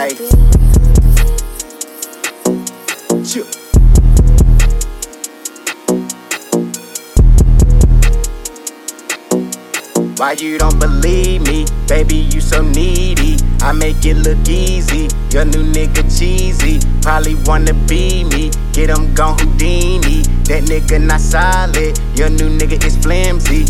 Chill. Why you don't believe me? Baby, you so needy. I make it look easy. Your new nigga cheesy. Probably wanna be me. Get him gone Houdini. That nigga not solid. Your new nigga is flimsy.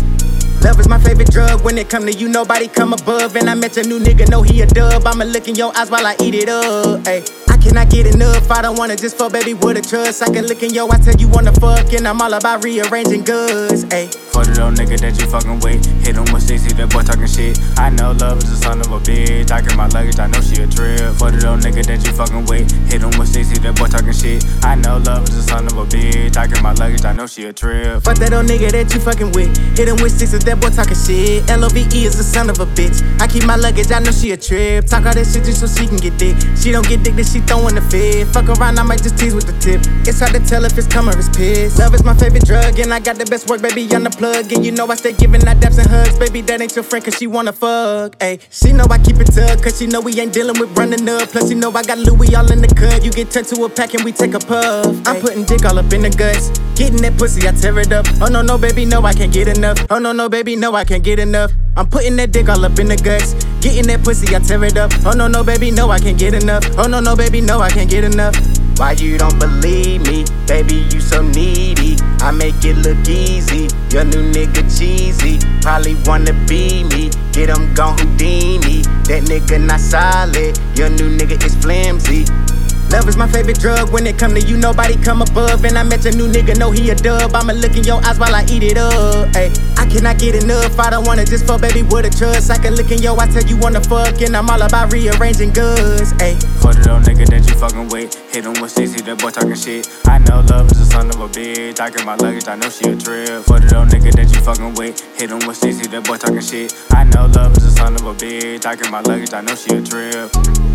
Love is my favorite drug. When it come to you, nobody come above. And I met a new nigga, know he a dub. I'ma look in your eyes while I eat it up. Ay, I cannot get enough. I don't wanna just fuck, baby, with a trust. I can look in your eyes, tell you wanna fuck, and I'm all about rearranging goods. Ay. For the little nigga that you fucking with. Hit him with 60, that boy talking shit. I know love is a son of a bitch. I get my luggage, I know she a trip. For the little nigga that you fucking with. Hit him with 60, that boy talking shit. I know love is a son of a bitch. I get my luggage, I know she a trip. Fuck that old nigga that you fucking with. Hit him with sixes, that boy talking shit. LOVE is a son of a bitch. I keep my luggage, I know she a trip. Talk all that shit just so she can get dick. She don't get dick, then she throwing the fit. Fuck around, I might just tease with the tip. It's hard to tell if it's cum or it's piss. Love is my favorite drug, and I got the best work, baby, on the plug. And you know I stay giving that daps and hugs. Baby, that ain't your friend, cause she wanna fuck. Ayy, she know I keep it tucked, cause she know we ain't dealing with running up. Plus, you know I got Louis all in the cut. You get turned to a pack and we take a puff. I'm putting dick all up in the guts. Getting that pussy, I tear it up. Oh no, no, baby, no, I can't get enough. Oh no, no, baby, no, I can't get enough. I'm putting that dick all up in the guts. Getting that pussy, I tear it up. Oh no, no, baby, no, I can't get enough. Oh no, no, baby, no, I can't get enough. Why you don't believe me? Baby, you so needy. I make it look easy. Your new nigga cheesy. Probably wanna be me. Get him gone Houdini. That nigga not solid. Your new nigga is flimsy. Love is my favorite drug. When it come to you, nobody come above. And I met a new nigga, know he a dub. I'ma look in your eyes while I eat it up. Ay, I cannot get enough. I don't wanna just fuck, baby, with a trust. I can look in your eyes, tell you wanna fuck, and I'm all about rearranging goods. Ay, For the little nigga that you fucking with. Hit him with 60, that boy talking shit. I know love is a son of a bitch. I get my luggage, I know she a trip. For the little nigga that you fucking with. Hit him with 60, that boy talking shit. I know love is a son of a bitch. I get my luggage, I know she a trip.